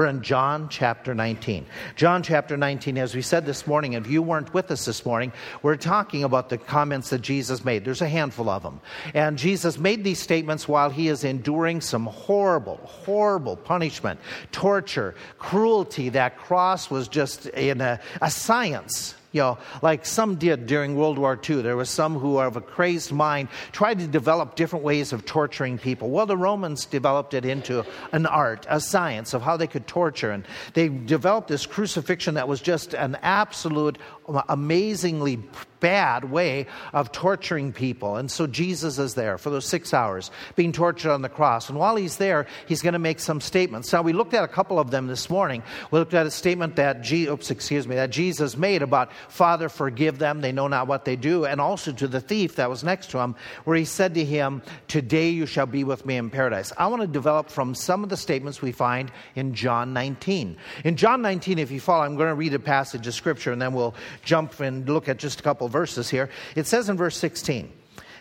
We're in John chapter 19. John chapter 19, as we said this morning, if you weren't with us this morning, we're talking about the comments that Jesus made. There's a handful of them. And Jesus made these statements while he is enduring some horrible, horrible punishment, torture, cruelty. That cross was just in a, a science you know, like some did during World War II. There was some who, of a crazed mind, tried to develop different ways of torturing people. Well, the Romans developed it into an art, a science of how they could torture. And they developed this crucifixion that was just an absolute, amazingly bad way of torturing people. And so Jesus is there for those six hours being tortured on the cross. And while he's there, he's going to make some statements. Now, we looked at a couple of them this morning. We looked at a statement that, oops, excuse me, that Jesus made about, Father, forgive them, they know not what they do. And also to the thief that was next to him, where he said to him, Today you shall be with me in paradise. I want to develop from some of the statements we find in John 19. In John 19, if you follow, I'm going to read a passage of scripture and then we'll jump and look at just a couple verses here. It says in verse 16,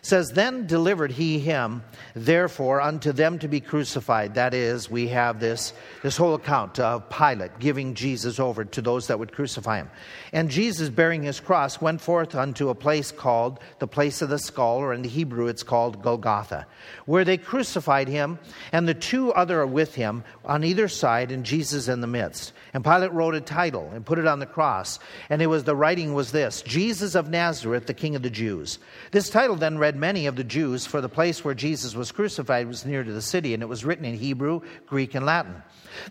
says, Then delivered he him, therefore, unto them to be crucified. That is, we have this, this whole account of Pilate giving Jesus over to those that would crucify him. And Jesus, bearing his cross, went forth unto a place called the place of the skull, or in the Hebrew it's called Golgotha, where they crucified him, and the two other with him on either side, and Jesus in the midst. And Pilate wrote a title and put it on the cross, and it was the writing was this: Jesus of Nazareth, the King of the Jews. This title then read many of the Jews, for the place where Jesus was crucified was near to the city, and it was written in Hebrew, Greek, and Latin.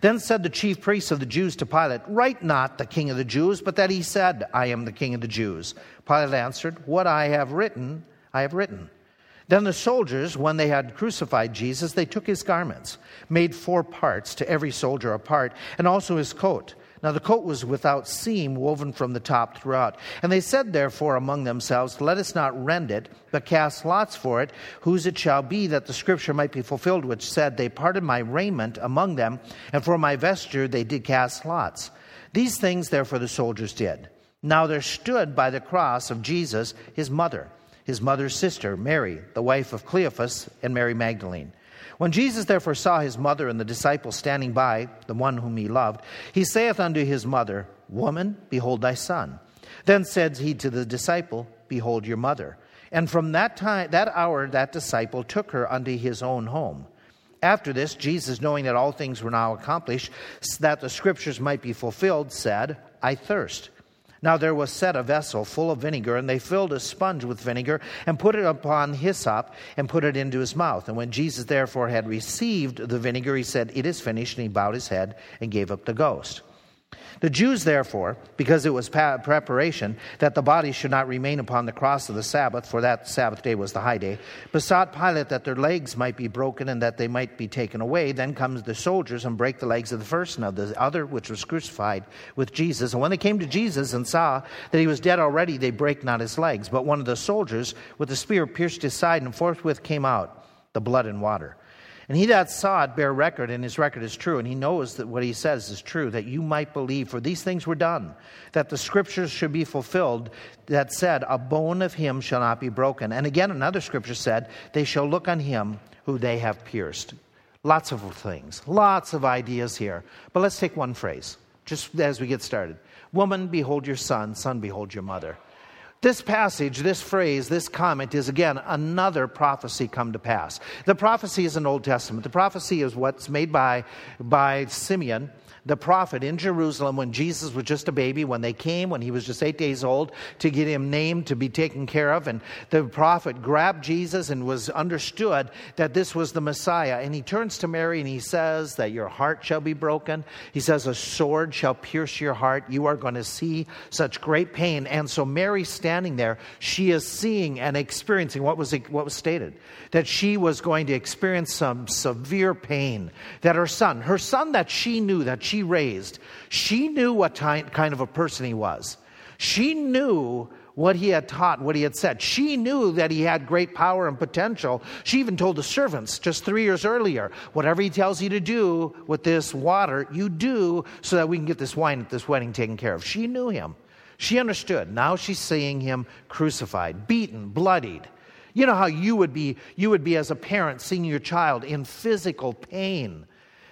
Then said the chief priests of the Jews to Pilate, Write not the king of the Jews, but that he said, I am the king of the Jews. Pilate answered, What I have written, I have written. Then the soldiers, when they had crucified Jesus, they took his garments, made four parts, to every soldier a part, and also his coat. Now the coat was without seam, woven from the top throughout. And they said, therefore, among themselves, Let us not rend it, but cast lots for it, whose it shall be, that the scripture might be fulfilled, which said, They parted my raiment among them, and for my vesture they did cast lots. These things, therefore, the soldiers did. Now there stood by the cross of Jesus his mother, his mother's sister, Mary, the wife of Cleophas, and Mary Magdalene. When Jesus therefore saw his mother and the disciple standing by, the one whom he loved, he saith unto his mother, Woman, behold thy son. Then said he to the disciple, Behold your mother. And from that time, that hour, that disciple took her unto his own home. After this, Jesus, knowing that all things were now accomplished, that the scriptures might be fulfilled, said, I thirst. Now there was set a vessel full of vinegar, and they filled a sponge with vinegar, and put it upon hyssop, and put it into his mouth. And when Jesus therefore had received the vinegar, he said, It is finished, and he bowed his head and gave up the ghost. The Jews, therefore, because it was preparation that the body should not remain upon the cross of the Sabbath, for that Sabbath day was the high day, besought Pilate that their legs might be broken and that they might be taken away. Then comes the soldiers and break the legs of the first and of the other, which was crucified with Jesus. And when they came to Jesus and saw that he was dead already, they brake not his legs. But one of the soldiers with a spear pierced his side, and forthwith came out the blood and water. And he that saw it bear record, and his record is true, and he knows that what he says is true, that you might believe, for these things were done, that the scriptures should be fulfilled, that said, A bone of him shall not be broken. And again, another scripture said, They shall look on him who they have pierced. Lots of things, lots of ideas here. But let's take one phrase, just as we get started. Woman, behold your son, son, behold your mother. This passage, this phrase, this comment is again another prophecy come to pass. The prophecy is an Old Testament. The prophecy is what's made by, by Simeon the prophet in Jerusalem when Jesus was just a baby, when they came, when he was just eight days old, to get him named, to be taken care of. And the prophet grabbed Jesus and was understood that this was the Messiah. And he turns to Mary and he says that your heart shall be broken. He says, A sword shall pierce your heart. You are going to see such great pain. And so Mary standing there, she is seeing and experiencing what was, what was stated that she was going to experience some severe pain, that her son, her son that she knew, that she raised, she knew what kind of a person he was. She knew what he had taught, what he had said. She knew that he had great power and potential. She even told the servants just three years earlier whatever he tells you to do with this water, you do so that we can get this wine at this wedding taken care of. She knew him. She understood. Now she's seeing him crucified, beaten, bloodied. You know how you would be, you would be as a parent seeing your child in physical pain.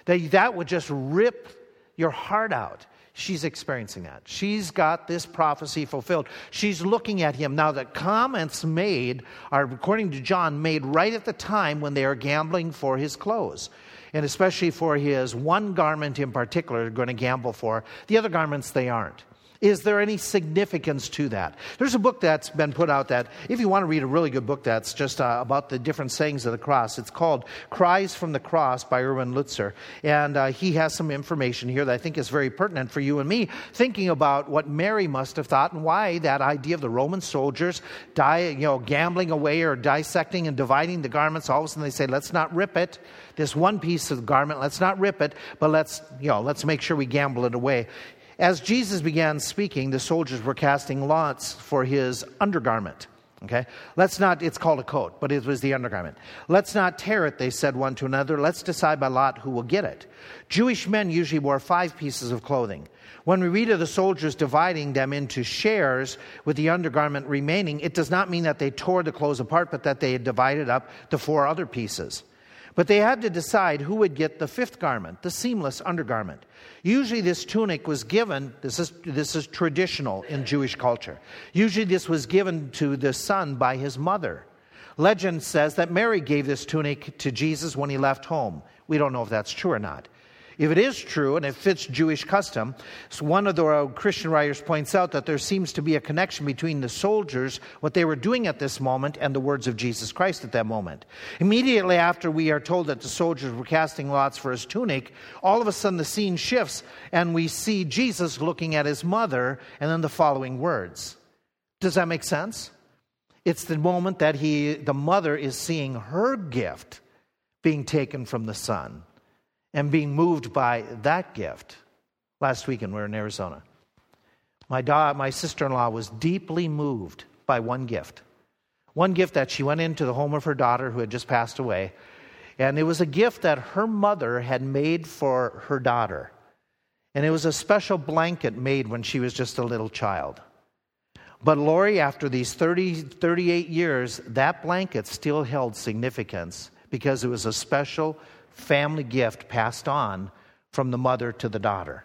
That, that would just rip your heart out. She's experiencing that. She's got this prophecy fulfilled. She's looking at him. Now, the comments made are, according to John, made right at the time when they are gambling for his clothes. And especially for his one garment in particular, they're going to gamble for. The other garments, they aren't. Is there any significance to that? There's a book that's been put out that, if you want to read a really good book that's just uh, about the different sayings of the cross, it's called Cries from the Cross by Erwin Lutzer. And uh, he has some information here that I think is very pertinent for you and me, thinking about what Mary must have thought and why that idea of the Roman soldiers die, you know, gambling away or dissecting and dividing the garments, all of a sudden they say, let's not rip it. This one piece of garment, let's not rip it, but let's, you know, let's make sure we gamble it away. As Jesus began speaking, the soldiers were casting lots for his undergarment. Okay? Let's not, it's called a coat, but it was the undergarment. Let's not tear it, they said one to another. Let's decide by lot who will get it. Jewish men usually wore five pieces of clothing. When we read of the soldiers dividing them into shares with the undergarment remaining, it does not mean that they tore the clothes apart, but that they divided up the four other pieces. But they had to decide who would get the fifth garment, the seamless undergarment. Usually, this tunic was given, this is, this is traditional in Jewish culture. Usually, this was given to the son by his mother. Legend says that Mary gave this tunic to Jesus when he left home. We don't know if that's true or not. If it is true and it fits Jewish custom, so one of the uh, Christian writers points out that there seems to be a connection between the soldiers, what they were doing at this moment, and the words of Jesus Christ at that moment. Immediately after we are told that the soldiers were casting lots for his tunic, all of a sudden the scene shifts and we see Jesus looking at his mother and then the following words. Does that make sense? It's the moment that he, the mother is seeing her gift being taken from the son and being moved by that gift. Last weekend, we were in Arizona. My, da- my sister in law was deeply moved by one gift. One gift that she went into the home of her daughter who had just passed away. And it was a gift that her mother had made for her daughter. And it was a special blanket made when she was just a little child. But Lori, after these 30, 38 years, that blanket still held significance because it was a special family gift passed on from the mother to the daughter.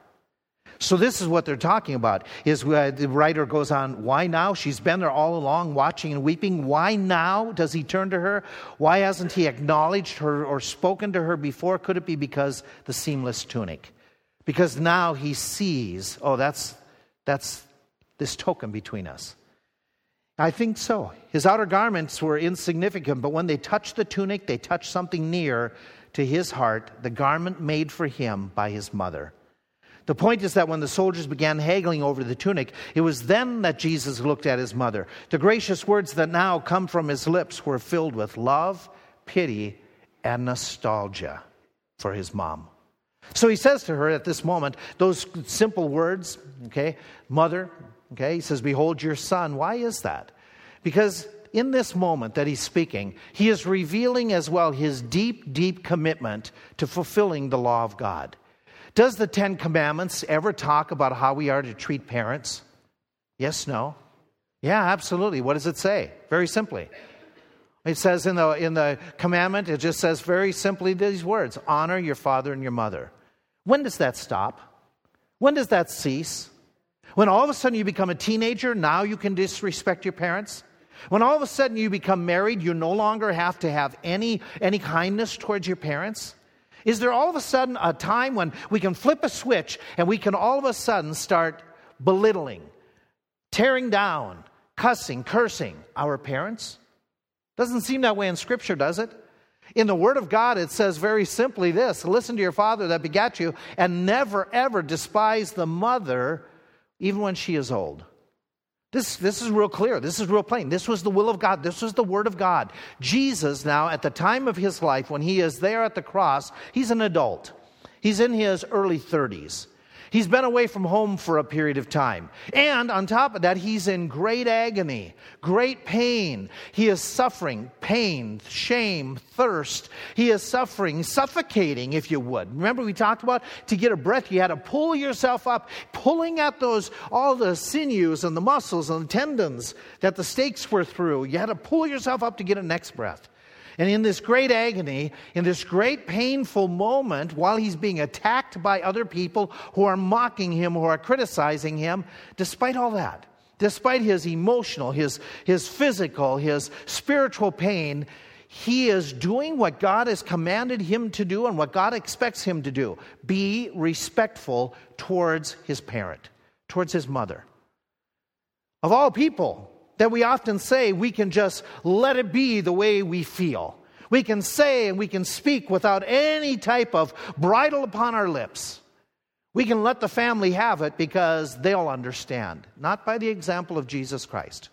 So this is what they're talking about. Is the writer goes on, why now? She's been there all along, watching and weeping. Why now does he turn to her? Why hasn't he acknowledged her or spoken to her before? Could it be because the seamless tunic? Because now he sees, oh, that's that's this token between us. I think so. His outer garments were insignificant, but when they touched the tunic, they touched something near to his heart the garment made for him by his mother. The point is that when the soldiers began haggling over the tunic, it was then that Jesus looked at his mother. The gracious words that now come from his lips were filled with love, pity, and nostalgia for his mom. So he says to her at this moment, those simple words, okay, mother, okay, he says, Behold your son. Why is that? Because in this moment that he's speaking, he is revealing as well his deep, deep commitment to fulfilling the law of God. Does the Ten Commandments ever talk about how we are to treat parents? Yes, no? Yeah, absolutely. What does it say? Very simply. It says in the, in the commandment, it just says very simply these words honor your father and your mother. When does that stop? When does that cease? When all of a sudden you become a teenager, now you can disrespect your parents? When all of a sudden you become married, you no longer have to have any, any kindness towards your parents? Is there all of a sudden a time when we can flip a switch and we can all of a sudden start belittling, tearing down, cussing, cursing our parents? Doesn't seem that way in Scripture, does it? In the Word of God, it says very simply this listen to your father that begat you, and never ever despise the mother, even when she is old. This, this is real clear. This is real plain. This was the will of God. This was the word of God. Jesus, now, at the time of his life, when he is there at the cross, he's an adult. He's in his early 30s. He's been away from home for a period of time. And on top of that, he's in great agony, great pain. He is suffering pain, shame, thirst. He is suffering, suffocating, if you would. Remember, we talked about to get a breath, you had to pull yourself up, pulling at those, all the sinews and the muscles and the tendons that the stakes were through. You had to pull yourself up to get a next breath. And in this great agony, in this great painful moment, while he's being attacked by other people who are mocking him, who are criticizing him, despite all that, despite his emotional, his, his physical, his spiritual pain, he is doing what God has commanded him to do and what God expects him to do be respectful towards his parent, towards his mother. Of all people that we often say, we can just let it be the way we feel. We can say and we can speak without any type of bridle upon our lips. We can let the family have it because they'll understand, not by the example of Jesus Christ.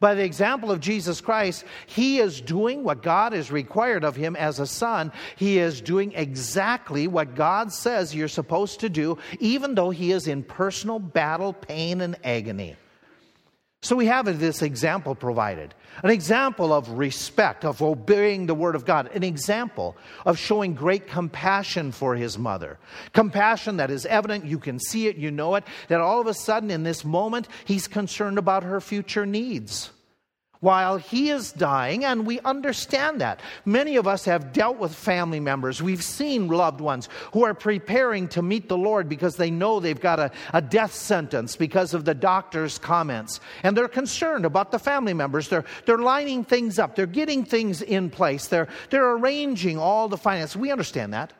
By the example of Jesus Christ, he is doing what God has required of him as a son. He is doing exactly what God says you're supposed to do, even though he is in personal battle, pain, and agony. So we have this example provided. An example of respect, of obeying the word of God, an example of showing great compassion for his mother. Compassion that is evident, you can see it, you know it, that all of a sudden in this moment, he's concerned about her future needs while he is dying, and we understand that. Many of us have dealt with family members. We've seen loved ones who are preparing to meet the Lord because they know they've got a, a death sentence because of the doctor's comments. And they're concerned about the family members. They're, they're lining things up, they're getting things in place, they're, they're arranging all the finances. We understand that.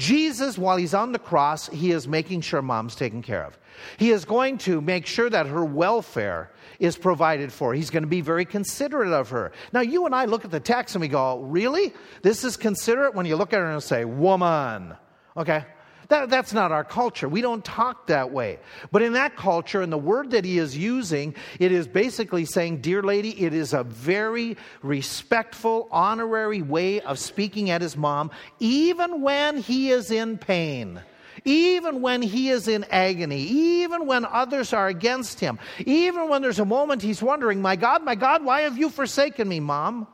Jesus, while he's on the cross, he is making sure mom's taken care of. He is going to make sure that her welfare is provided for. He's going to be very considerate of her. Now, you and I look at the text and we go, Really? This is considerate? When you look at her and say, Woman. Okay? That, that's not our culture. We don't talk that way. But in that culture, and the word that he is using, it is basically saying, Dear lady, it is a very respectful, honorary way of speaking at his mom, even when he is in pain even when he is in agony, even when others are against him, even when there's a moment he's wondering, My God, my God, why have you forsaken me, mom?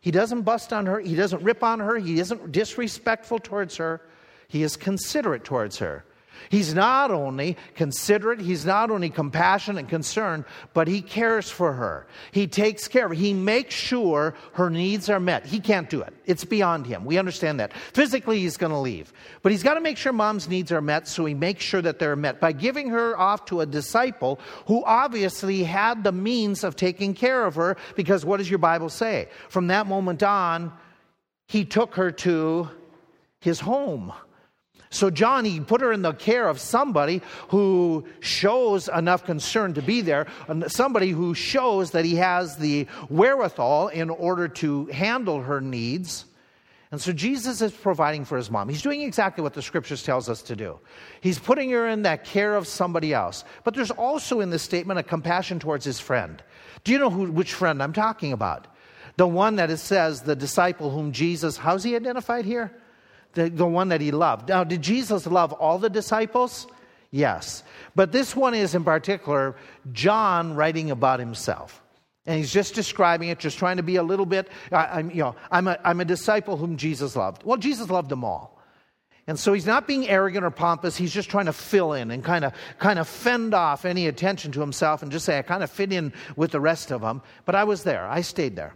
He doesn't bust on her, he doesn't rip on her, he isn't disrespectful towards her, he is considerate towards her. He's not only considerate, he's not only compassionate and concerned, but he cares for her. He takes care of her. He makes sure her needs are met. He can't do it. It's beyond him. We understand that. Physically, he's going to leave. But he's got to make sure mom's needs are met, so he makes sure that they're met by giving her off to a disciple who obviously had the means of taking care of her, because what does your Bible say? From that moment on, he took her to his home. So, John, he put her in the care of somebody who shows enough concern to be there, somebody who shows that he has the wherewithal in order to handle her needs. And so Jesus is providing for his mom. He's doing exactly what the scriptures tells us to do. He's putting her in that care of somebody else. But there's also in this statement a compassion towards his friend. Do you know who, which friend I'm talking about? The one that it says, the disciple whom Jesus, how's he identified here? The, the one that he loved. Now, did Jesus love all the disciples? Yes. But this one is in particular John writing about himself. And he's just describing it, just trying to be a little bit, I, am you know, I'm a, I'm a disciple whom Jesus loved. Well, Jesus loved them all. And so he's not being arrogant or pompous. He's just trying to fill in and kind of, kind of fend off any attention to himself and just say, I kind of fit in with the rest of them. But I was there. I stayed there.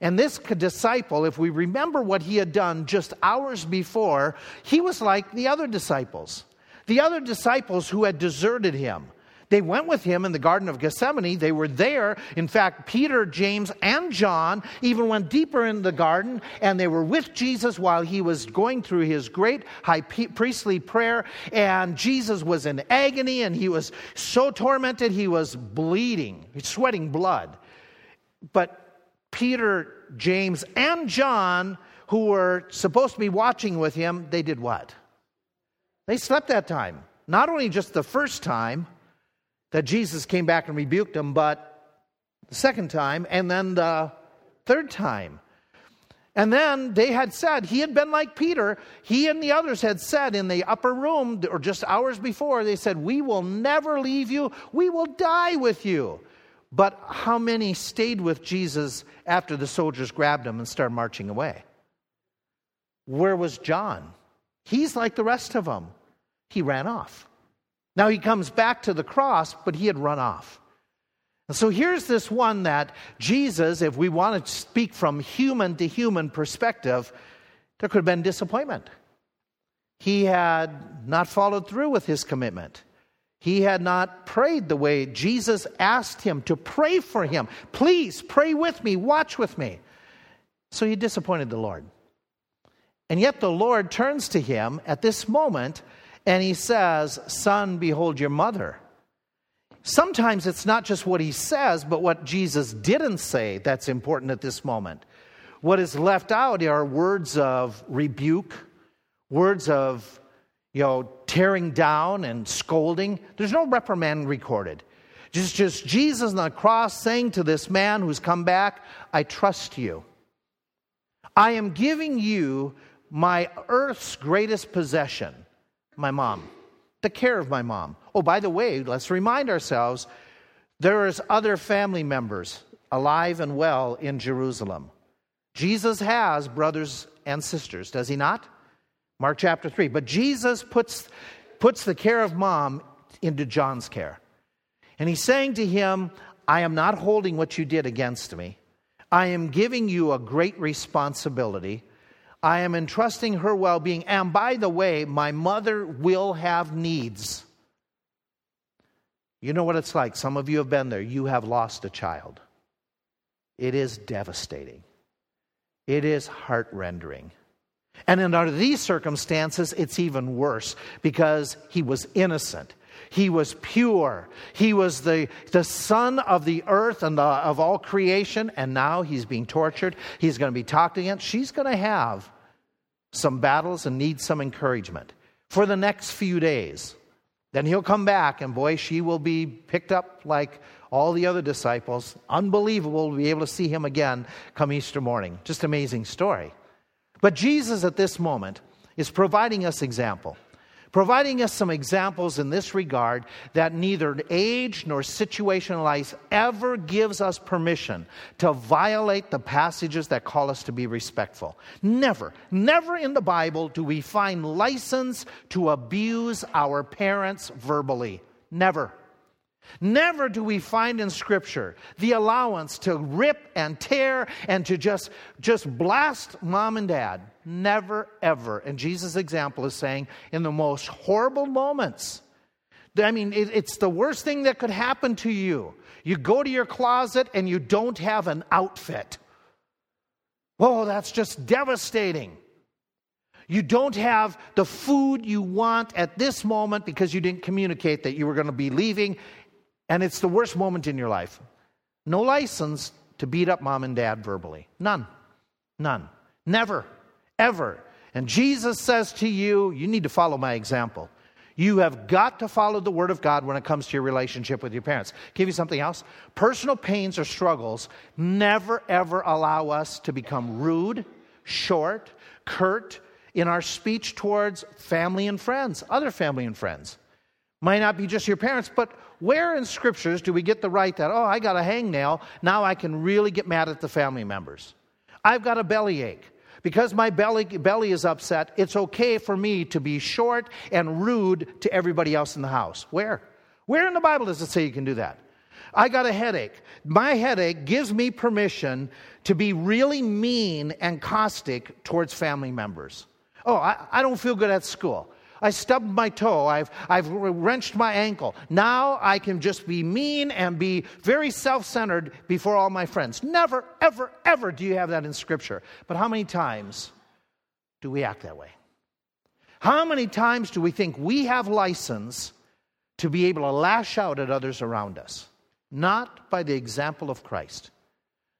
And this disciple, if we remember what he had done just hours before, he was like the other disciples. The other disciples who had deserted him. They went with him in the Garden of Gethsemane. They were there. In fact, Peter, James, and John even went deeper in the garden, and they were with Jesus while he was going through his great high priestly prayer. And Jesus was in agony, and he was so tormented, he was bleeding, sweating blood. But Peter, James, and John, who were supposed to be watching with him, they did what? They slept that time. Not only just the first time that Jesus came back and rebuked them, but the second time, and then the third time. And then they had said, he had been like Peter. He and the others had said in the upper room, or just hours before, they said, We will never leave you. We will die with you. But how many stayed with Jesus after the soldiers grabbed him and started marching away? Where was John? He's like the rest of them. He ran off. Now he comes back to the cross, but he had run off. So here's this one that Jesus, if we want to speak from human to human perspective, there could have been disappointment. He had not followed through with his commitment. He had not prayed the way Jesus asked him to pray for him. Please pray with me, watch with me. So he disappointed the Lord. And yet the Lord turns to him at this moment and he says, Son, behold your mother. Sometimes it's not just what he says, but what Jesus didn't say that's important at this moment. What is left out are words of rebuke, words of you know, tearing down and scolding. There's no reprimand recorded. Just, just Jesus on the cross saying to this man who's come back, I trust you. I am giving you my earth's greatest possession, my mom, the care of my mom. Oh, by the way, let's remind ourselves there is other family members alive and well in Jerusalem. Jesus has brothers and sisters, does he not? Mark chapter 3. But Jesus puts, puts the care of mom into John's care. And he's saying to him, I am not holding what you did against me. I am giving you a great responsibility. I am entrusting her well being. And by the way, my mother will have needs. You know what it's like. Some of you have been there. You have lost a child. It is devastating, it is heart rending. And under these circumstances, it's even worse because he was innocent. He was pure. He was the, the son of the earth and the, of all creation, and now he's being tortured. He's going to be talked against. She's going to have some battles and need some encouragement for the next few days. Then he'll come back, and boy, she will be picked up like all the other disciples. Unbelievable to be able to see him again come Easter morning. Just amazing story. But Jesus at this moment is providing us example providing us some examples in this regard that neither age nor situation in life ever gives us permission to violate the passages that call us to be respectful. Never, never in the Bible do we find license to abuse our parents verbally. Never. Never do we find in Scripture the allowance to rip and tear and to just, just blast mom and dad. Never, ever. And Jesus' example is saying, in the most horrible moments, I mean, it, it's the worst thing that could happen to you. You go to your closet and you don't have an outfit. Oh, that's just devastating. You don't have the food you want at this moment because you didn't communicate that you were going to be leaving and it's the worst moment in your life. No license to beat up mom and dad verbally. None. None. Never. Ever. And Jesus says to you, you need to follow my example. You have got to follow the Word of God when it comes to your relationship with your parents. Give you something else. Personal pains or struggles never, ever allow us to become rude, short, curt in our speech towards family and friends, other family and friends. Might not be just your parents, but where in scriptures do we get the right that, oh, I got a hangnail, now I can really get mad at the family members? I've got a bellyache. Because my belly, belly is upset, it's okay for me to be short and rude to everybody else in the house. Where? Where in the Bible does it say you can do that? I got a headache. My headache gives me permission to be really mean and caustic towards family members. Oh, I, I don't feel good at school. I stubbed my toe. I've, I've wrenched my ankle. Now I can just be mean and be very self centered before all my friends. Never, ever, ever do you have that in Scripture. But how many times do we act that way? How many times do we think we have license to be able to lash out at others around us? Not by the example of Christ.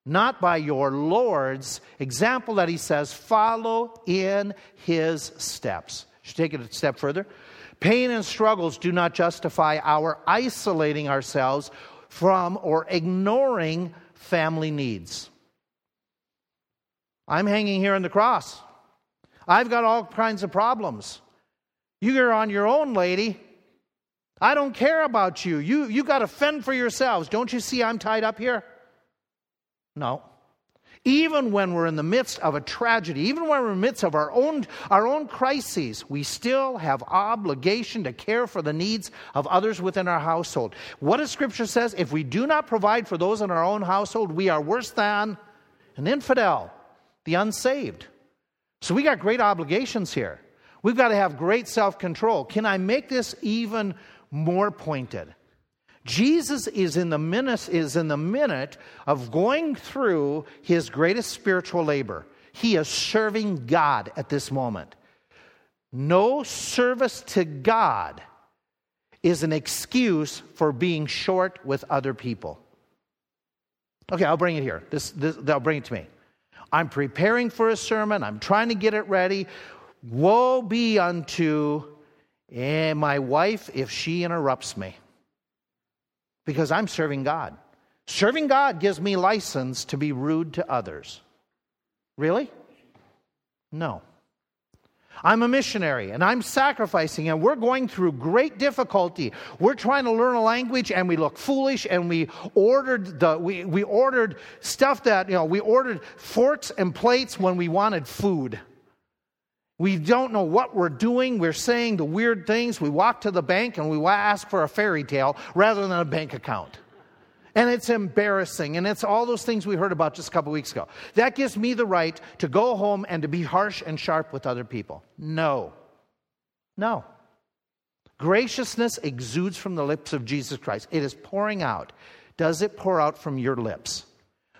Not by your Lord's example that he says, follow in his steps. Should take it a step further. Pain and struggles do not justify our isolating ourselves from or ignoring family needs. I'm hanging here on the cross. I've got all kinds of problems. You're on your own, lady. I don't care about you. You, you got to fend for yourselves. Don't you see I'm tied up here? No. Even when we're in the midst of a tragedy, even when we're in the midst of our own, our own crises, we still have obligation to care for the needs of others within our household. What does Scripture says? If we do not provide for those in our own household, we are worse than an infidel, the unsaved. So we got great obligations here. We've got to have great self control. Can I make this even more pointed? Jesus is in the minute, is in the minute of going through his greatest spiritual labor. He is serving God at this moment. No service to God is an excuse for being short with other people. Okay, I'll bring it here. This, this, they'll bring it to me. I'm preparing for a sermon. I'm trying to get it ready. Woe be unto eh, my wife if she interrupts me because I'm serving God. Serving God gives me license to be rude to others. Really? No. I'm a missionary and I'm sacrificing, and we're going through great difficulty. We're trying to learn a language and we look foolish, and we ordered the we, we ordered stuff that, you know, we ordered forks and plates when we wanted food. We don't know what we're doing. We're saying the weird things. We walk to the bank and we ask for a fairy tale rather than a bank account. And it's embarrassing. And it's all those things we heard about just a couple weeks ago. That gives me the right to go home and to be harsh and sharp with other people. No. No. Graciousness exudes from the lips of Jesus Christ. It is pouring out. Does it pour out from your lips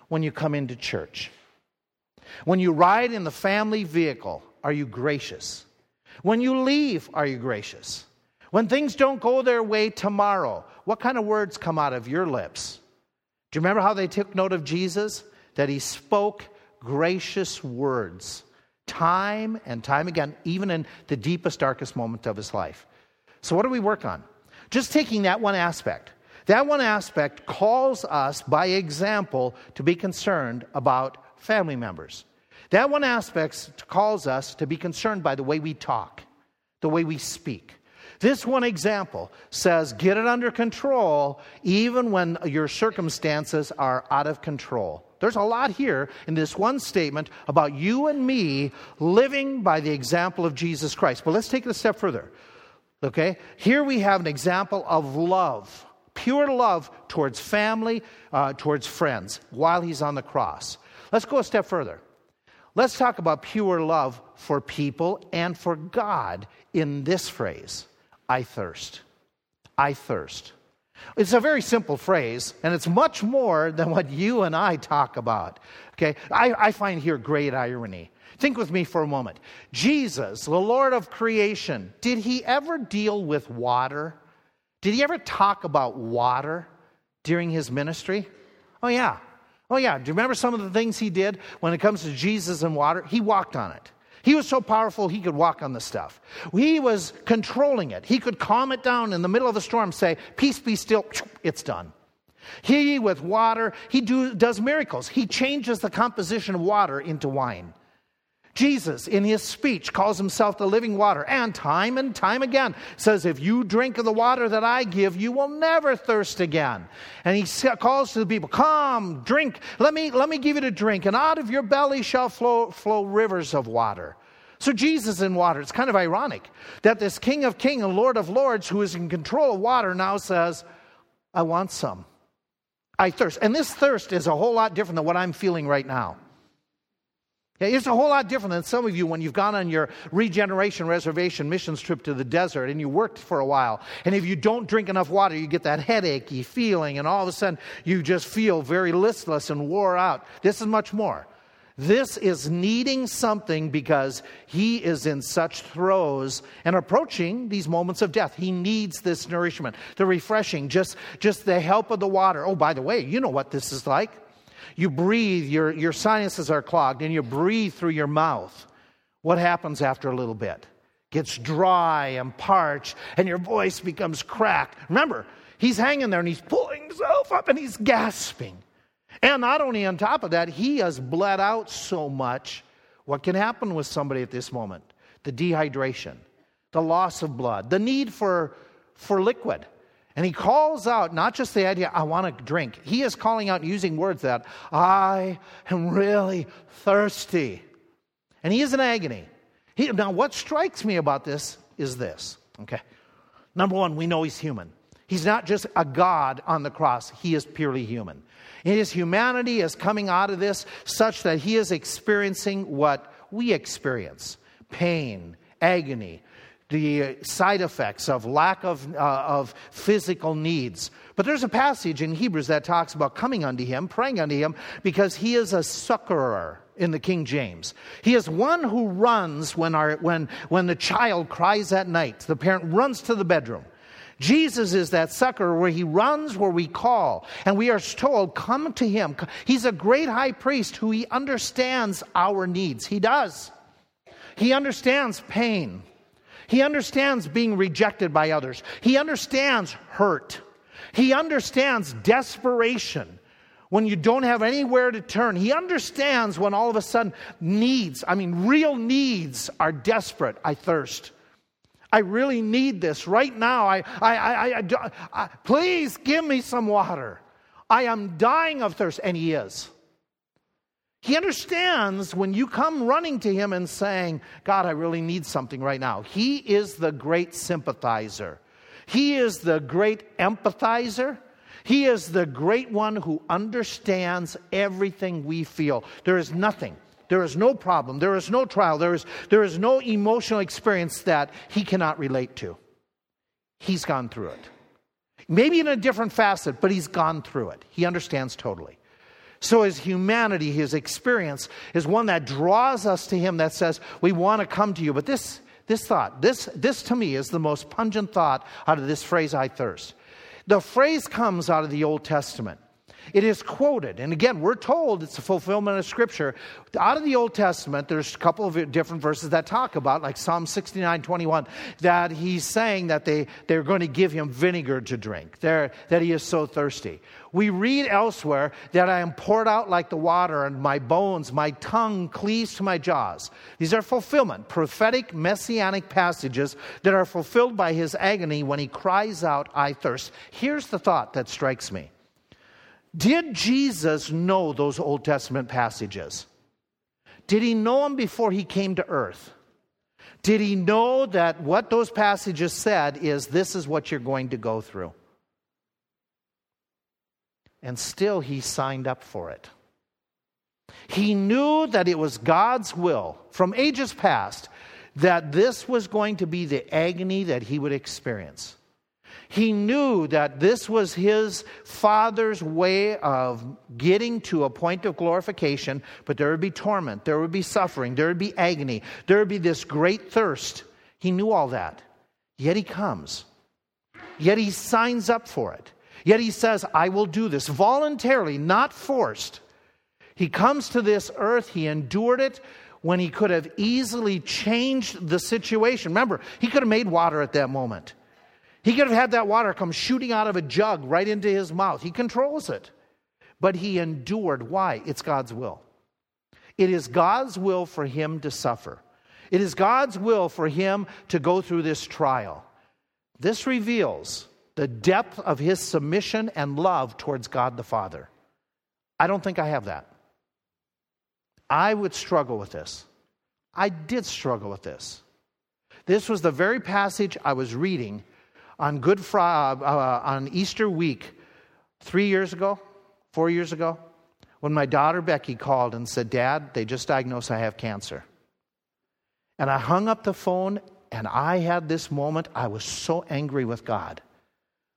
when you come into church? When you ride in the family vehicle, are you gracious? When you leave, are you gracious? When things don't go their way tomorrow, what kind of words come out of your lips? Do you remember how they took note of Jesus? That he spoke gracious words time and time again, even in the deepest, darkest moment of his life. So, what do we work on? Just taking that one aspect. That one aspect calls us, by example, to be concerned about family members. That one aspect calls us to be concerned by the way we talk, the way we speak. This one example says, get it under control even when your circumstances are out of control. There's a lot here in this one statement about you and me living by the example of Jesus Christ. But let's take it a step further. Okay? Here we have an example of love, pure love towards family, uh, towards friends, while he's on the cross. Let's go a step further. Let's talk about pure love for people and for God in this phrase I thirst. I thirst. It's a very simple phrase, and it's much more than what you and I talk about. Okay, I, I, find here great irony. Think with me for a moment. Jesus, the Lord of creation, did he ever deal with water? Did he ever talk about water during his ministry? Oh, yeah. Oh, yeah. Do you remember some of the things he did when it comes to Jesus and water? He walked on it. He was so powerful, he could walk on the stuff. He was controlling it. He could calm it down in the middle of the storm, say, Peace be still, it's done. He, with water, he do, does miracles. He changes the composition of water into wine. Jesus, in his speech, calls himself the living water, and time and time again says, If you drink of the water that I give, you will never thirst again. And he calls to the people, Come, drink, let me, let me give you to drink, and out of your belly shall flow, flow rivers of water. So, Jesus in water, it's kind of ironic that this King of Kings and Lord of Lords, who is in control of water, now says, I want some. I thirst. And this thirst is a whole lot different than what I'm feeling right now. Yeah, it's a whole lot different than some of you when you've gone on your regeneration reservation missions trip to the desert and you worked for a while. And if you don't drink enough water, you get that headachy feeling, and all of a sudden you just feel very listless and wore out. This is much more. This is needing something because he is in such throes and approaching these moments of death. He needs this nourishment, the refreshing, just, just the help of the water. Oh, by the way, you know what this is like. You breathe, your, your sinuses are clogged, and you breathe through your mouth. What happens after a little bit? Gets dry and parched, and your voice becomes cracked. Remember, he's hanging there and he's pulling himself up and he's gasping. And not only on top of that, he has bled out so much. What can happen with somebody at this moment? The dehydration, the loss of blood, the need for, for liquid. And he calls out not just the idea, I want to drink. He is calling out using words that, I am really thirsty. And he is in agony. He, now, what strikes me about this is this, okay? Number one, we know he's human. He's not just a God on the cross, he is purely human. And his humanity is coming out of this such that he is experiencing what we experience pain, agony, the side effects of lack of, uh, of physical needs. But there's a passage in Hebrews that talks about coming unto him, praying unto him, because he is a succorer in the King James. He is one who runs when, our, when, when the child cries at night. The parent runs to the bedroom. Jesus is that succor where he runs where we call. And we are told, come to him. He's a great high priest who he understands our needs. He does. He understands pain. He understands being rejected by others. He understands hurt. He understands desperation when you don't have anywhere to turn. He understands when all of a sudden needs, I mean, real needs are desperate. I thirst. I really need this right now. I, I, I, I, I, please give me some water. I am dying of thirst. And he is. He understands when you come running to him and saying, God, I really need something right now. He is the great sympathizer. He is the great empathizer. He is the great one who understands everything we feel. There is nothing there is no problem. There is no trial. There is, there is no emotional experience that he cannot relate to. He's gone through it. Maybe in a different facet, but he's gone through it. He understands totally. So his humanity, his experience, is one that draws us to him that says, We want to come to you. But this, this thought, this, this to me is the most pungent thought out of this phrase, I thirst. The phrase comes out of the Old Testament. It is quoted. And again, we're told it's a fulfillment of Scripture. Out of the Old Testament, there's a couple of different verses that talk about, like Psalm 69 21, that he's saying that they, they're going to give him vinegar to drink, they're, that he is so thirsty. We read elsewhere that I am poured out like the water, and my bones, my tongue cleaves to my jaws. These are fulfillment, prophetic, messianic passages that are fulfilled by his agony when he cries out, I thirst. Here's the thought that strikes me. Did Jesus know those Old Testament passages? Did he know them before he came to earth? Did he know that what those passages said is this is what you're going to go through? And still he signed up for it. He knew that it was God's will from ages past that this was going to be the agony that he would experience. He knew that this was his father's way of getting to a point of glorification, but there would be torment, there would be suffering, there would be agony, there would be this great thirst. He knew all that. Yet he comes. Yet he signs up for it. Yet he says, I will do this voluntarily, not forced. He comes to this earth, he endured it when he could have easily changed the situation. Remember, he could have made water at that moment. He could have had that water come shooting out of a jug right into his mouth. He controls it. But he endured. Why? It's God's will. It is God's will for him to suffer. It is God's will for him to go through this trial. This reveals the depth of his submission and love towards God the Father. I don't think I have that. I would struggle with this. I did struggle with this. This was the very passage I was reading on Good Friday, uh, uh, on Easter week, three years ago, four years ago, when my daughter Becky called and said, Dad, they just diagnosed I have cancer. And I hung up the phone and I had this moment. I was so angry with God.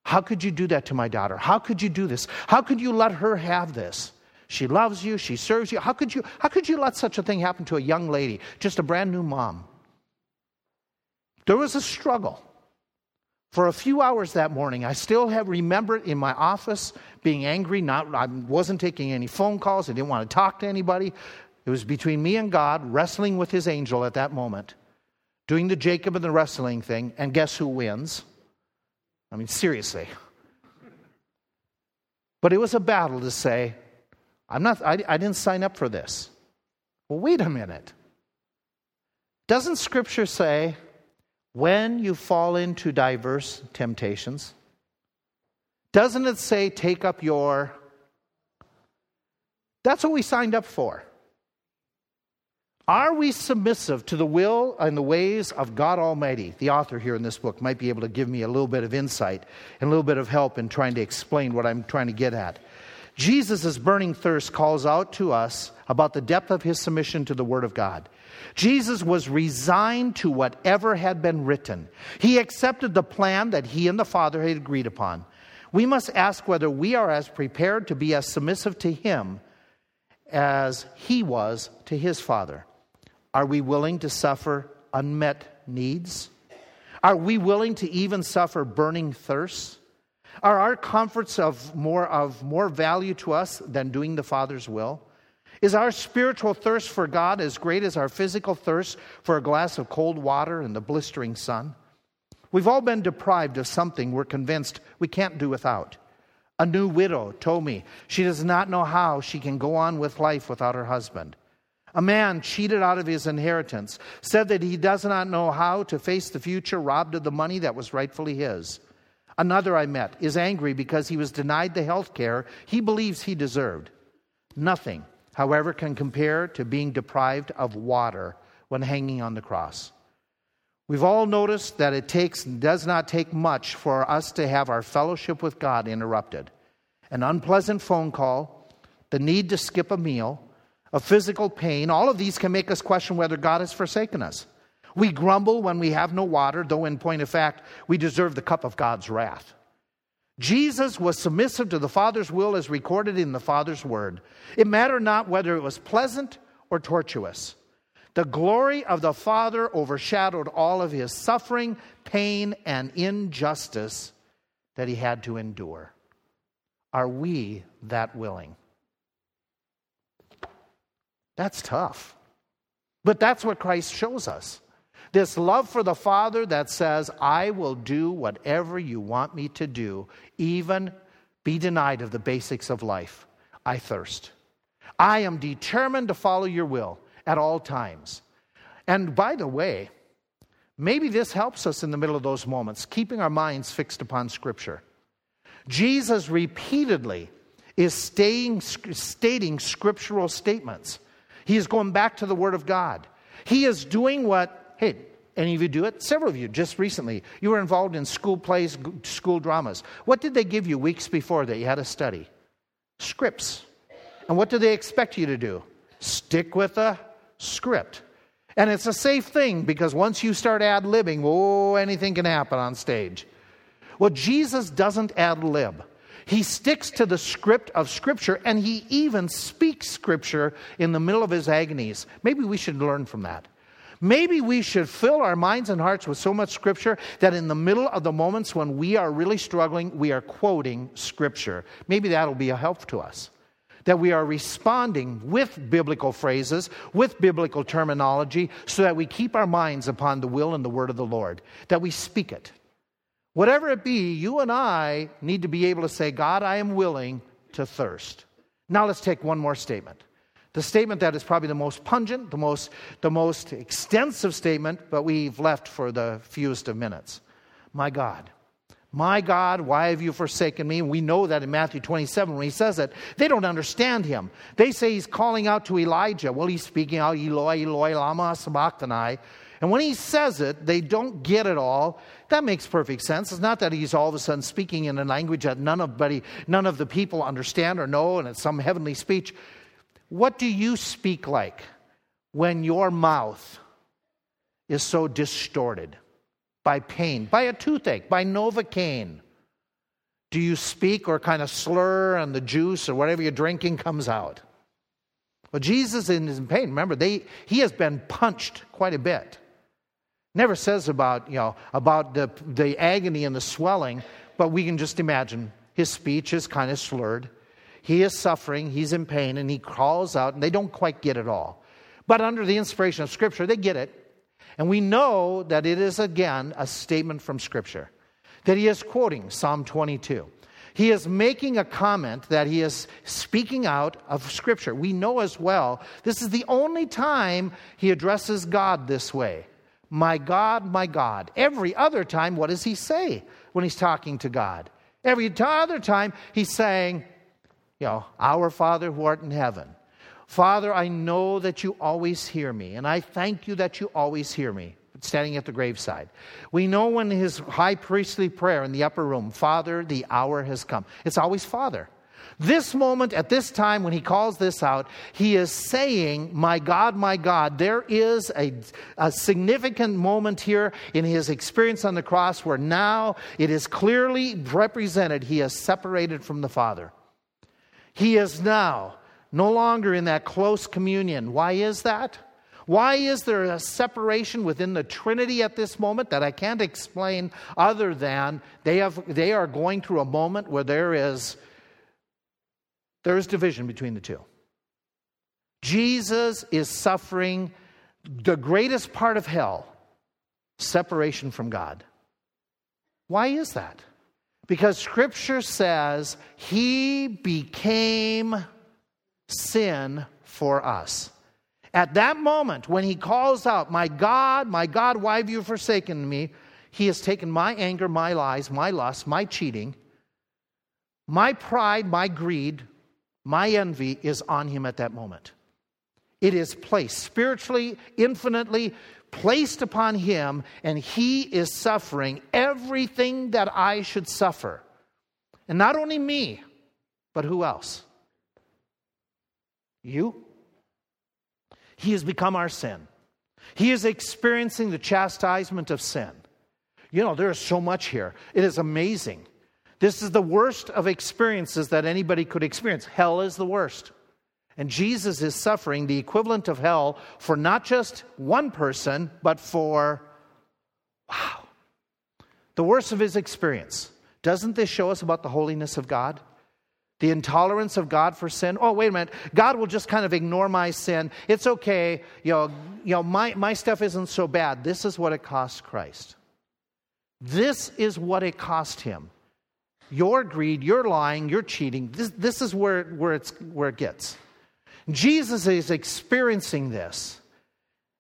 How could you do that to my daughter? How could you do this? How could you let her have this? She loves you, she serves you. How could you, how could you let such a thing happen to a young lady, just a brand new mom? There was a struggle. For a few hours that morning, I still have remembered in my office being angry. Not, I wasn't taking any phone calls. I didn't want to talk to anybody. It was between me and God, wrestling with his angel at that moment, doing the Jacob and the wrestling thing. And guess who wins? I mean, seriously. But it was a battle to say, I'm not, I, I didn't sign up for this. Well, wait a minute. Doesn't Scripture say when you fall into diverse temptations, Doesn't it say, take up your. That's what we signed up for. Are we submissive to the will and the ways of God Almighty? The author here in this book might be able to give me a little bit of insight and a little bit of help in trying to explain what I'm trying to get at. Jesus' burning thirst calls out to us about the depth of his submission to the Word of God. Jesus was resigned to whatever had been written. He accepted the plan that he and the Father had agreed upon. We must ask whether we are as prepared to be as submissive to him as he was to his Father. Are we willing to suffer unmet needs? Are we willing to even suffer burning thirsts? Are our comforts of more, of more value to us than doing the Father's will? Is our spiritual thirst for God as great as our physical thirst for a glass of cold water in the blistering sun? We've all been deprived of something we're convinced we can't do without. A new widow told me she does not know how she can go on with life without her husband. A man cheated out of his inheritance said that he does not know how to face the future robbed of the money that was rightfully his. Another I met is angry because he was denied the health care he believes he deserved. Nothing, however, can compare to being deprived of water when hanging on the cross. We've all noticed that it takes does not take much for us to have our fellowship with God interrupted. An unpleasant phone call, the need to skip a meal, a physical pain, all of these can make us question whether God has forsaken us. We grumble when we have no water, though, in point of fact, we deserve the cup of God's wrath. Jesus was submissive to the Father's will as recorded in the Father's word. It mattered not whether it was pleasant or tortuous. The glory of the Father overshadowed all of his suffering, pain, and injustice that he had to endure. Are we that willing? That's tough. But that's what Christ shows us. This love for the Father that says, I will do whatever you want me to do, even be denied of the basics of life. I thirst. I am determined to follow your will at all times. And by the way, maybe this helps us in the middle of those moments, keeping our minds fixed upon Scripture. Jesus repeatedly is staying, stating scriptural statements. He is going back to the Word of God. He is doing what, hey, any of you do it? Several of you just recently. You were involved in school plays, school dramas. What did they give you weeks before that you had to study? Scripts. And what do they expect you to do? Stick with a script. And it's a safe thing because once you start ad libbing, oh, anything can happen on stage. Well, Jesus doesn't ad lib. He sticks to the script of Scripture and he even speaks Scripture in the middle of his agonies. Maybe we should learn from that. Maybe we should fill our minds and hearts with so much Scripture that in the middle of the moments when we are really struggling, we are quoting Scripture. Maybe that'll be a help to us. That we are responding with biblical phrases, with biblical terminology, so that we keep our minds upon the will and the word of the Lord, that we speak it. Whatever it be, you and I need to be able to say, God, I am willing to thirst. Now let's take one more statement. The statement that is probably the most pungent, the most, the most extensive statement, but we've left for the fewest of minutes. My God, my God, why have you forsaken me? We know that in Matthew 27 when he says it. They don't understand him. They say he's calling out to Elijah. Well, he's speaking out, Eloi, Eloi, lama sabachthani. And when he says it, they don't get it all. That makes perfect sense. It's not that he's all of a sudden speaking in a language that none of, none of the people understand or know, and it's some heavenly speech. What do you speak like when your mouth is so distorted by pain, by a toothache, by Novocaine? Do you speak or kind of slur and the juice or whatever you're drinking comes out? Well, Jesus is in pain. Remember, they, he has been punched quite a bit. Never says about, you know, about the, the agony and the swelling, but we can just imagine his speech is kind of slurred. He is suffering, he's in pain, and he crawls out, and they don't quite get it all. But under the inspiration of Scripture, they get it. And we know that it is, again, a statement from Scripture, that he is quoting Psalm 22. He is making a comment that he is speaking out of Scripture. We know as well, this is the only time he addresses God this way. My God, my God. Every other time, what does he say when he's talking to God? Every other time, he's saying, you know, Our Father who art in heaven. Father, I know that you always hear me, and I thank you that you always hear me standing at the graveside. We know when his high priestly prayer in the upper room, Father, the hour has come. It's always Father. This moment, at this time, when he calls this out, he is saying, My God, my God. There is a, a significant moment here in his experience on the cross where now it is clearly represented he is separated from the Father. He is now no longer in that close communion. Why is that? Why is there a separation within the Trinity at this moment that I can't explain other than they, have, they are going through a moment where there is there is division between the two. Jesus is suffering the greatest part of hell separation from God. Why is that? Because Scripture says he became sin for us. At that moment, when he calls out, My God, my God, why have you forsaken me? He has taken my anger, my lies, my lust, my cheating, my pride, my greed, my envy is on him at that moment. It is placed spiritually, infinitely placed upon him, and he is suffering everything that I should suffer. And not only me, but who else? You? He has become our sin. He is experiencing the chastisement of sin. You know, there is so much here. It is amazing. This is the worst of experiences that anybody could experience. Hell is the worst. And Jesus is suffering the equivalent of hell for not just one person, but for, wow, the worst of his experience. Doesn't this show us about the holiness of God? The intolerance of God for sin. Oh, wait a minute. God will just kind of ignore my sin. It's okay. You know, you know my, my stuff isn't so bad. This is what it cost Christ. This is what it cost him your greed, your lying, your cheating. This, this is where, where, it's, where it gets. Jesus is experiencing this.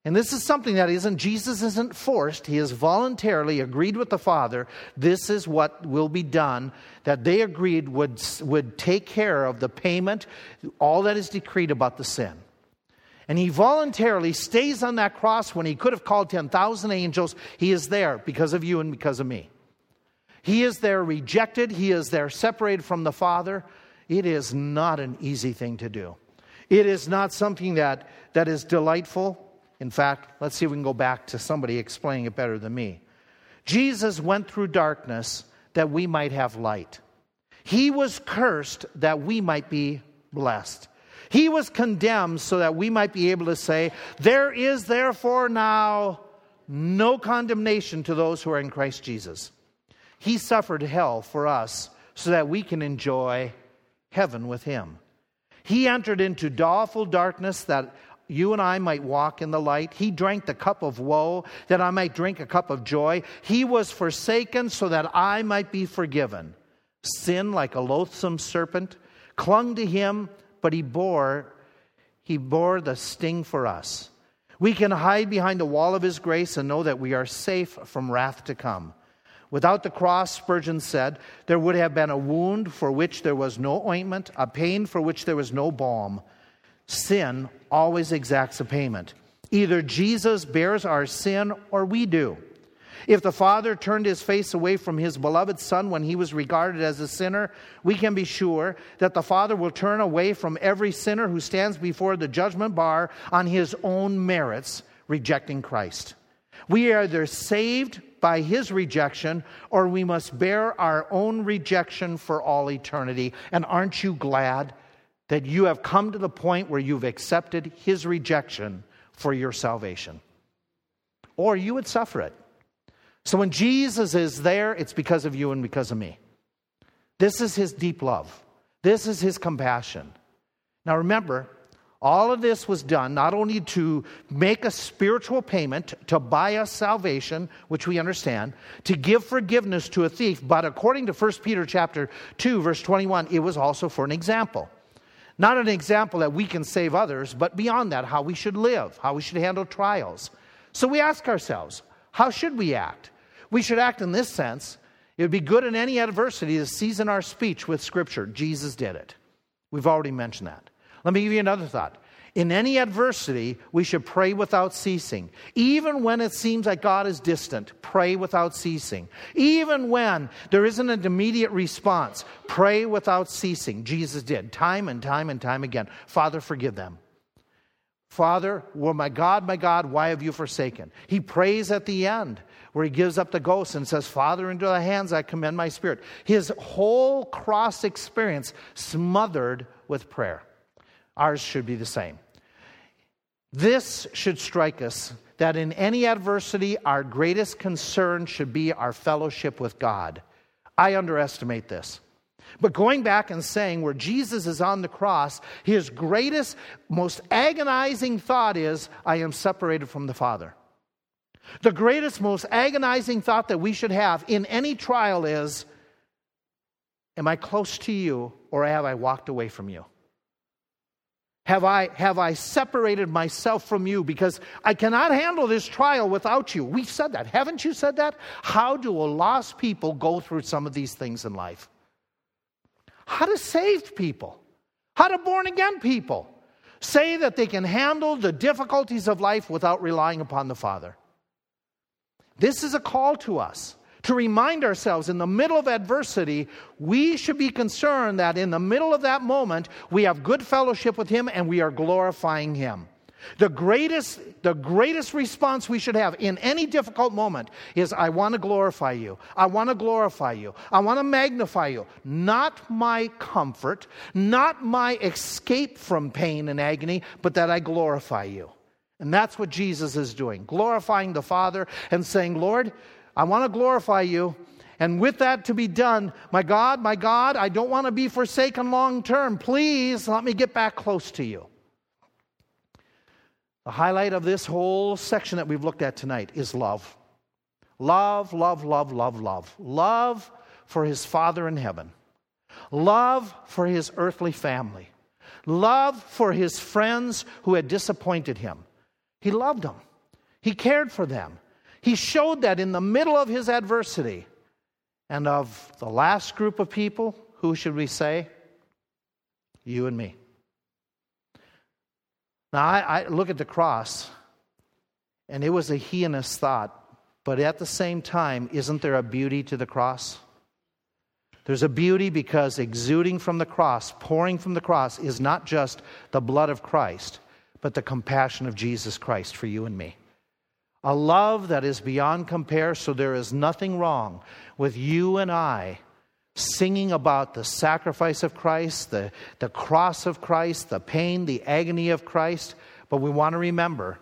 And this is something that isn't, Jesus isn't forced. He has voluntarily agreed with the Father. This is what will be done, that they agreed would, would take care of the payment, all that is decreed about the sin. And he voluntarily stays on that cross when he could have called 10,000 angels. He is there because of you and because of me. He is there rejected, he is there separated from the Father. It is not an easy thing to do. It is not something that, that is delightful. In fact, let's see if we can go back to somebody explaining it better than me. Jesus went through darkness that we might have light. He was cursed that we might be blessed. He was condemned so that we might be able to say, There is therefore now no condemnation to those who are in Christ Jesus. He suffered hell for us so that we can enjoy heaven with Him. He entered into doleful darkness that you and I might walk in the light. He drank the cup of woe that I might drink a cup of joy. He was forsaken so that I might be forgiven. Sin, like a loathsome serpent, clung to him, but he bore he bore the sting for us. We can hide behind the wall of his grace and know that we are safe from wrath to come. Without the cross, Spurgeon said, there would have been a wound for which there was no ointment, a pain for which there was no balm. Sin always exacts a payment. Either Jesus bears our sin or we do. If the Father turned his face away from his beloved Son when he was regarded as a sinner, we can be sure that the Father will turn away from every sinner who stands before the judgment bar on his own merits, rejecting Christ. We are either saved by his rejection, or we must bear our own rejection for all eternity. And aren't you glad that you have come to the point where you've accepted his rejection for your salvation? Or you would suffer it. So when Jesus is there, it's because of you and because of me. This is his deep love, this is his compassion. Now remember, all of this was done not only to make a spiritual payment, to buy us salvation, which we understand, to give forgiveness to a thief, but according to 1 Peter chapter 2 verse 21, it was also for an example. Not an example that we can save others, but beyond that, how we should live, how we should handle trials. So we ask ourselves, how should we act? We should act in this sense It would be good in any adversity to season our speech with Scripture. Jesus did it. We've already mentioned that. Let me give you another thought. In any adversity, we should pray without ceasing. Even when it seems like God is distant, pray without ceasing. Even when there isn't an immediate response, pray without ceasing. Jesus did time and time and time again. Father, forgive them. Father, well, my God, my God, why have you forsaken? He prays at the end where he gives up the ghost and says, Father, into thy hands I commend my spirit. His whole cross experience smothered with prayer. Ours should be the same. This should strike us that in any adversity, our greatest concern should be our fellowship with God. I underestimate this. But going back and saying where Jesus is on the cross, his greatest, most agonizing thought is, I am separated from the Father. The greatest, most agonizing thought that we should have in any trial is, Am I close to you or have I walked away from you? Have I, have I separated myself from you because I cannot handle this trial without you? We've said that. Haven't you said that? How do a lost people go through some of these things in life? How do saved people, how do born again people say that they can handle the difficulties of life without relying upon the Father? This is a call to us to remind ourselves in the middle of adversity, we should be concerned that in the middle of that moment, we have good fellowship with Him and we are glorifying Him. The greatest, the greatest response we should have in any difficult moment is I want to glorify you. I want to glorify you. I want to magnify you. Not my comfort, not my escape from pain and agony, but that I glorify you. And that's what Jesus is doing, glorifying the Father and saying, Lord, I want to glorify you. And with that to be done, my God, my God, I don't want to be forsaken long term. Please let me get back close to you. The highlight of this whole section that we've looked at tonight is love. Love, love, love, love, love. Love for his Father in heaven. Love for his earthly family. Love for his friends who had disappointed him. He loved them, he cared for them. He showed that in the middle of his adversity. And of the last group of people, who should we say? You and me. Now, I, I look at the cross, and it was a heinous thought, but at the same time, isn't there a beauty to the cross? There's a beauty because exuding from the cross, pouring from the cross, is not just the blood of Christ, but the compassion of Jesus Christ for you and me. A love that is beyond compare, so there is nothing wrong with you and I singing about the sacrifice of Christ, the, the cross of Christ, the pain, the agony of Christ. But we want to remember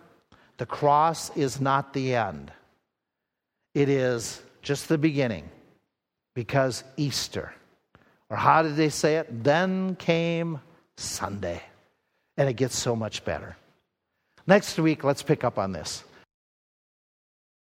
the cross is not the end, it is just the beginning because Easter. Or how did they say it? Then came Sunday. And it gets so much better. Next week, let's pick up on this.